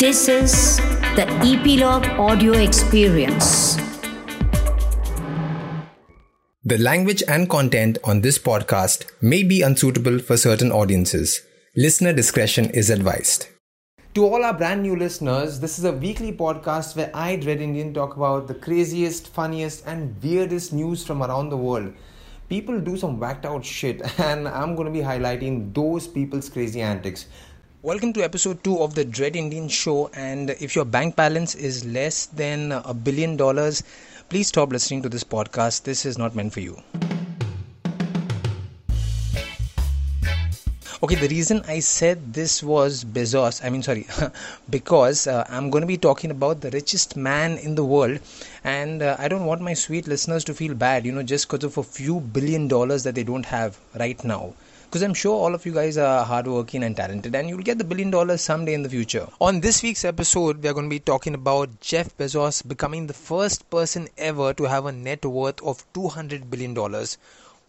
This is the Epilogue Audio Experience. The language and content on this podcast may be unsuitable for certain audiences. Listener discretion is advised. To all our brand new listeners, this is a weekly podcast where I, Dread Indian, talk about the craziest, funniest, and weirdest news from around the world. People do some whacked out shit, and I'm going to be highlighting those people's crazy antics. Welcome to episode 2 of the Dread Indian Show. And if your bank balance is less than a billion dollars, please stop listening to this podcast. This is not meant for you. Okay, the reason I said this was Bezos, I mean, sorry, because uh, I'm going to be talking about the richest man in the world, and uh, I don't want my sweet listeners to feel bad, you know, just because of a few billion dollars that they don't have right now because I'm sure all of you guys are hardworking and talented, and you'll get the billion dollars someday in the future. On this week's episode, we are going to be talking about Jeff Bezos becoming the first person ever to have a net worth of $200 billion.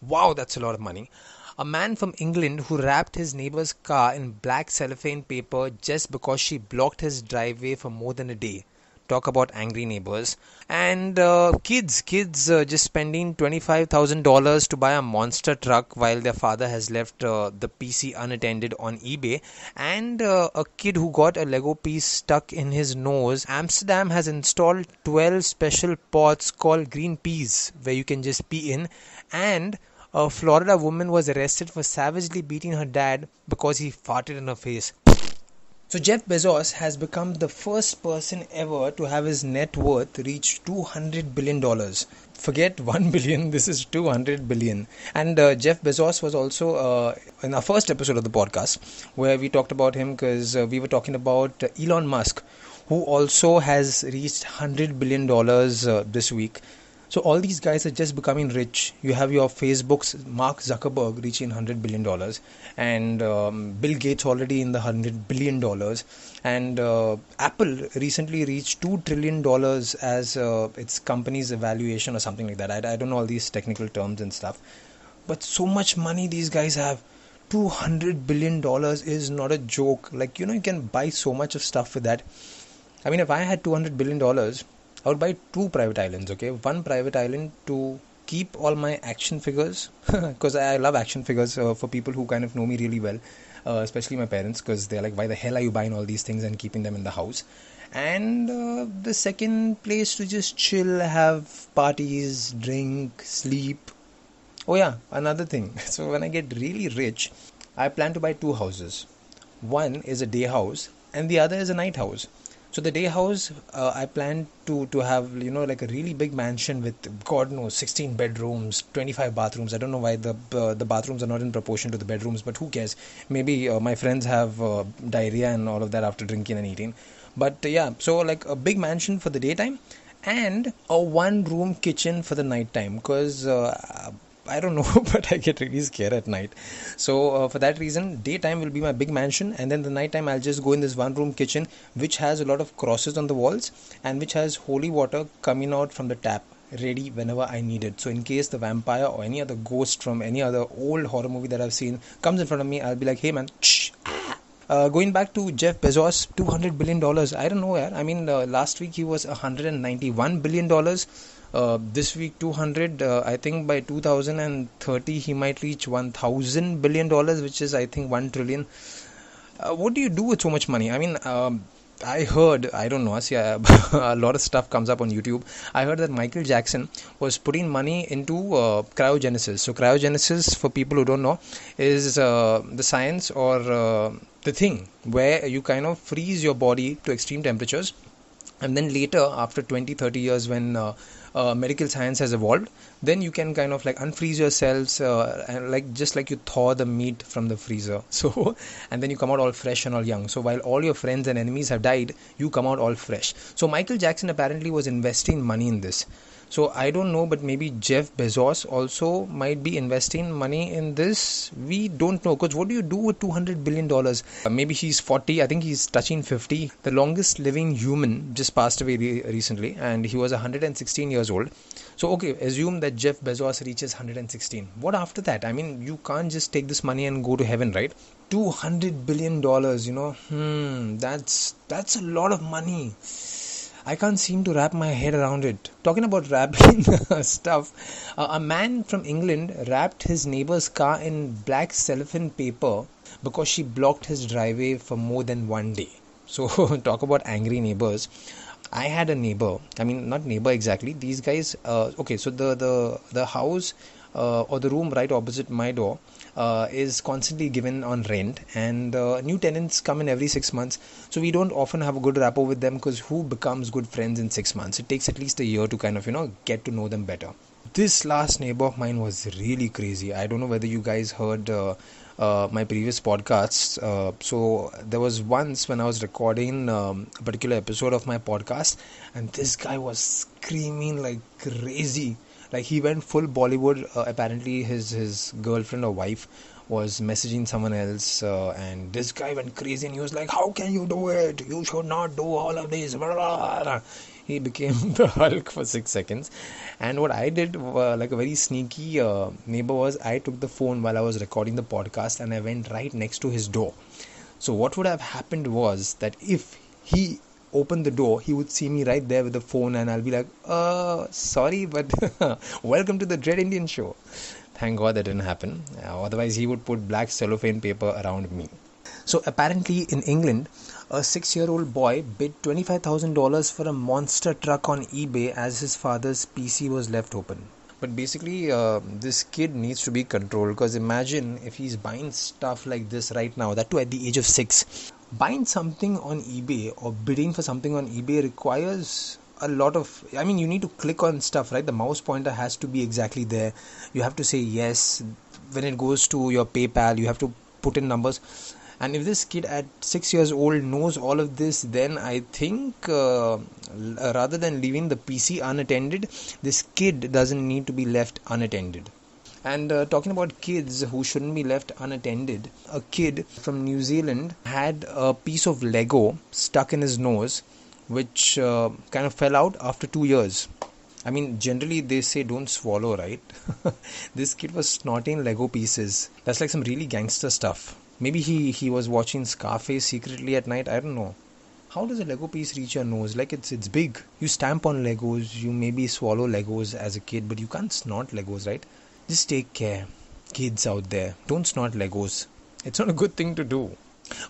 Wow, that's a lot of money. A man from England who wrapped his neighbor's car in black cellophane paper just because she blocked his driveway for more than a day talk about angry neighbors. And uh, kids kids uh, just spending $25000 to buy a monster truck while their father has left uh, the pc unattended on ebay. And uh, a kid who got a lego piece stuck in his nose. Amsterdam has installed 12 special pots called Green Pees where you can just pee in. And a Florida woman was arrested for savagely beating her dad because he farted in her face. So Jeff Bezos has become the first person ever to have his net worth reach 200 billion dollars. Forget 1 billion, this is 200 billion. And uh, Jeff Bezos was also uh, in our first episode of the podcast where we talked about him because uh, we were talking about Elon Musk who also has reached 100 billion dollars uh, this week so all these guys are just becoming rich. You have your Facebook's Mark Zuckerberg reaching hundred billion dollars, and um, Bill Gates already in the hundred billion dollars, and uh, Apple recently reached two trillion dollars as uh, its company's evaluation or something like that. I, I don't know all these technical terms and stuff, but so much money these guys have. 200 billion dollars is not a joke like you know you can buy so much of stuff with that i mean if i had 200 billion dollars I would buy two private islands, okay? One private island to keep all my action figures because I love action figures uh, for people who kind of know me really well, uh, especially my parents because they're like, why the hell are you buying all these things and keeping them in the house? And uh, the second place to just chill, have parties, drink, sleep. Oh, yeah, another thing. So, when I get really rich, I plan to buy two houses. One is a day house, and the other is a night house so the day house uh, i plan to to have you know like a really big mansion with god knows 16 bedrooms 25 bathrooms. I don't know why the uh, the bathrooms are not in proportion to the bedrooms but who cares? Maybe uh, my friends have uh, diarrhea and all of that after drinking and eating. But uh, yeah so like a big mansion for the daytime and a one room kitchen for the night time because uh, I don't know, but I get really scared at night. So uh, for that reason, daytime will be my big mansion, and then the nighttime I'll just go in this one-room kitchen, which has a lot of crosses on the walls, and which has holy water coming out from the tap ready whenever I need it. So in case the vampire or any other ghost from any other old horror movie that I've seen comes in front of me, I'll be like, hey man, shh, uh, going back to Jeff Bezos, 200 billion dollars. I don't know, yeah. I mean, uh, last week he was 191 billion dollars. Uh, this week 200 uh, i think by 2030 he might reach 1000 billion dollars which is i think 1 trillion uh, what do you do with so much money i mean um, I heard, I don't know, see, a lot of stuff comes up on YouTube. I heard that Michael Jackson was putting money into uh, cryogenesis. So, cryogenesis, for people who don't know, is uh, the science or uh, the thing where you kind of freeze your body to extreme temperatures. And then later, after 20 30 years, when uh, medical science has evolved then you can kind of like unfreeze yourselves uh, and like just like you thaw the meat from the freezer. So and then you come out all fresh and all young. So while all your friends and enemies have died you come out all fresh. So michael jackson apparently was investing money in this So I don't know, but maybe Jeff Bezos also might be investing money in this. We don't know because what do you do with 200 billion dollars? Uh, maybe he's 40. I think he's touching 50. The longest living human just passed away re- recently, and he was 116 years old. So okay, assume that Jeff Bezos reaches 116. What after that? I mean, you can't just take this money and go to heaven, right? 200 billion dollars. You know, hmm, that's that's a lot of money. I can't seem to wrap my head around it. Talking about wrapping stuff, uh, a man from England wrapped his neighbor's car in black cellophane paper because she blocked his driveway for more than one day. So, talk about angry neighbors. I had a neighbor. I mean, not neighbor exactly. These guys. Uh, okay, so the the the house or the room right opposite my door uh, is constantly given on rent, and uh, new tenants come in every six months. So we don't often have a good rapport with them because who becomes good friends in six months? It takes at least a year to kind of you know get to know them better. This last neighbor of mine was really crazy. I don't know whether you guys heard. Uh, uh, my previous podcasts. Uh, so there was once when I was recording um, a particular episode of my podcast, and this guy was screaming like crazy like he went full Bollywood. Uh, apparently, his his girlfriend or wife was messaging someone else, uh, and this guy went crazy. And he was like, "How can you do it? You should not do all of this." He became the Hulk for six seconds, and what I did, uh, like a very sneaky uh, neighbor, was I took the phone while I was recording the podcast, and I went right next to his door. So what would have happened was that if he open the door, he would see me right there with the phone, and I'll be like, uh, sorry, but welcome to the Dread Indian show. Thank God that didn't happen. Uh, otherwise, he would put black cellophane paper around me. So, apparently, in England, a six year old boy bid $25,000 for a monster truck on eBay as his father's PC was left open. But basically, uh, this kid needs to be controlled because imagine if he's buying stuff like this right now, that too at the age of six buying something on eBay or bidding for something on eBay requires a lot of i mean you need to click on stuff right? The mouse pointer has to be exactly there. You have to say yes. When it goes to your paypal you have to put in numbers. And if this kid at 6 years old knows all of this then i think uh, rather than leaving the pc unattended this kid doesn't need to be left unattended and uh, talking about kids who shouldn't be left unattended, a kid from New Zealand had a piece of Lego stuck in his nose, which uh, kind of fell out after two years. I mean, generally they say don't swallow, right? this kid was snorting Lego pieces. That's like some really gangster stuff. Maybe he, he was watching Scarface secretly at night. I don't know. How does a Lego piece reach your nose? Like it's it's big. You stamp on Legos. You maybe swallow Legos as a kid, but you can't snort Legos, right? Just take care, kids out there. Don't snort Legos. It's not a good thing to do.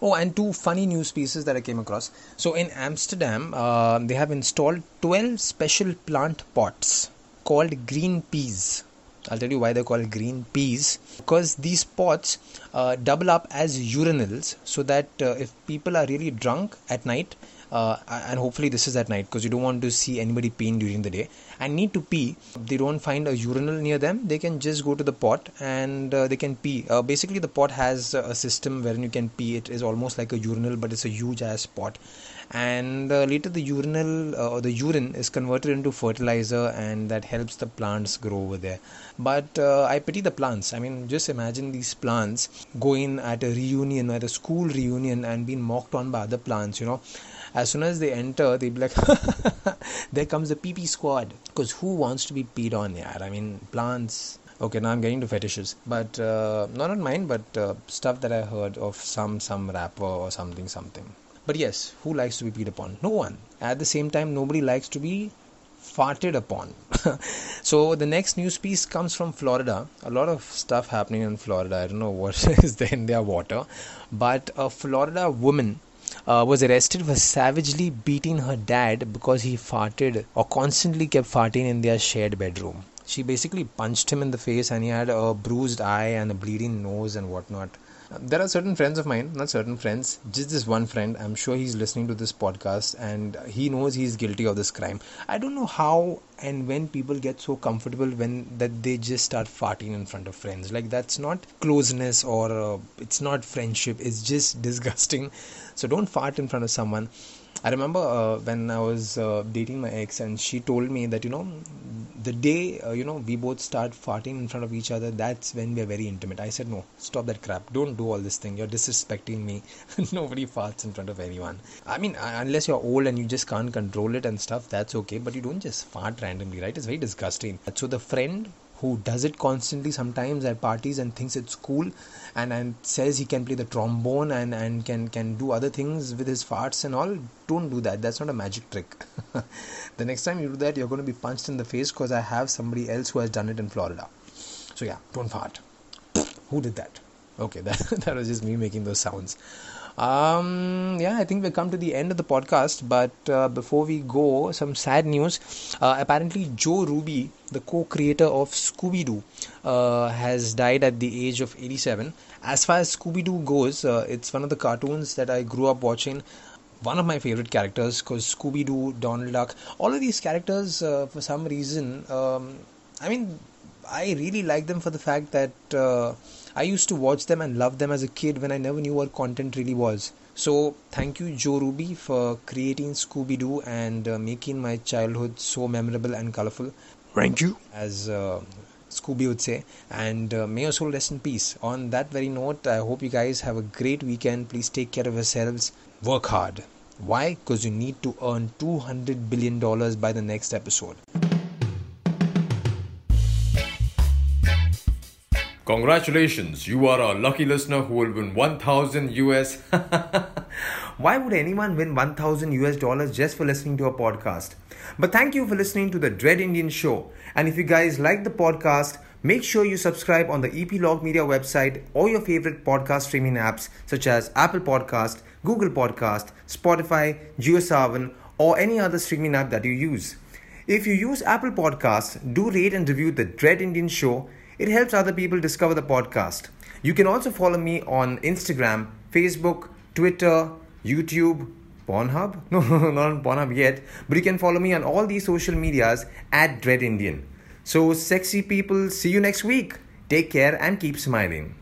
Oh, and two funny news pieces that I came across. So, in Amsterdam, uh, they have installed 12 special plant pots called Green Pees. I'll tell you why they're called green peas. Because these pots uh, double up as urinals so that uh, if people are really drunk at night, uh, and hopefully this is at night because you don't want to see anybody peeing during the day. And need to pee. They don't find a urinal near them. They can just go to the pot and uh, they can pee. Uh, basically the pot has a system wherein you can pee. It is almost like a urinal but it's a huge ass pot. And uh, later the urinal uh, or the urine is converted into fertilizer and that helps the plants grow over there. But uh, i pity the plants. I mean just imagine these plants going at a reunion at a school reunion and being mocked on by other plants you know as soon as they enter, they be like, there comes the PP squad. Because who wants to be peed on? Yeah, I mean, plants. Okay, now I'm getting to fetishes, but uh, not on mine, but uh, stuff that I heard of some some rapper or something something. But yes, who likes to be peed upon? No one. At the same time, nobody likes to be farted upon. so the next news piece comes from Florida. A lot of stuff happening in Florida. I don't know what is there in their water, but a Florida woman uh, was arrested for savagely beating her dad because he farted or constantly kept farting in their shared bedroom. She basically punched him in the face and he had a bruised eye and a bleeding nose and whatnot there are certain friends of mine, not certain friends, just this one friend. I'm sure he's listening to this podcast and he knows he's guilty of this crime. I don't know how and when people get so comfortable when that they just start farting in front of friends. Like that's not closeness or uh, it's not friendship. It's just disgusting. So don't fart in front of someone. I remember uh, when I was uh, dating my ex, and she told me that you know, the day uh, you know we both start farting in front of each other, that's when we are very intimate. I said, no, stop that crap. Don't do all this thing. You're disrespecting me. Nobody farts in front of anyone. I mean, uh, unless you're old and you just can't control it and stuff, that's okay. But you don't just fart randomly, right? It's very disgusting. So the friend who does it constantly sometimes at parties and thinks it's cool and, and says he can play the trombone and, and can, can do other things with his farts and all, don't do that. That's not a magic trick. the next time you do that, you're going to be punched in the face because I have somebody else who has done it in Florida. So, yeah, don't fart. who did that? Okay, that, that was just me making those sounds. Um, yeah, I think we've come to the end of the podcast. But uh, before we go, some sad news. Uh, apparently, Joe Ruby, the co-creator of Scooby Doo, uh, has died at the age of 87. As far as Scooby Doo goes, uh, it's one of the cartoons that I grew up watching. One of my favorite characters, because Scooby Doo, Donald Duck, all of these characters, uh, for some reason, um, I mean, I really like them for the fact that uh, I used to watch them and love them as a kid when I never knew what content really was. So, thank you, Joe Ruby, for creating Scooby Doo and uh, making my childhood so memorable and colorful. Thank you. As uh, Scooby would say. And uh, may your soul rest in peace. On that very note, I hope you guys have a great weekend. Please take care of yourselves. Work hard. Why? Because you need to earn $200 billion by the next episode. Congratulations, you are a lucky listener who will win 1000 US. Why would anyone win 1000 US dollars just for listening to a podcast? But thank you for listening to the Dread Indian Show. And if you guys like the podcast, make sure you subscribe on the Epilogue Media website or your favorite podcast streaming apps such as Apple Podcast, Google Podcast, Spotify, JioSaavn, or any other streaming app that you use. If you use Apple Podcasts, do rate and review the Dread Indian Show it helps other people discover the podcast. You can also follow me on Instagram, Facebook, Twitter, YouTube, Pornhub? No, not on Pornhub yet, but you can follow me on all these social medias at Dread Indian. So, sexy people, see you next week. Take care and keep smiling.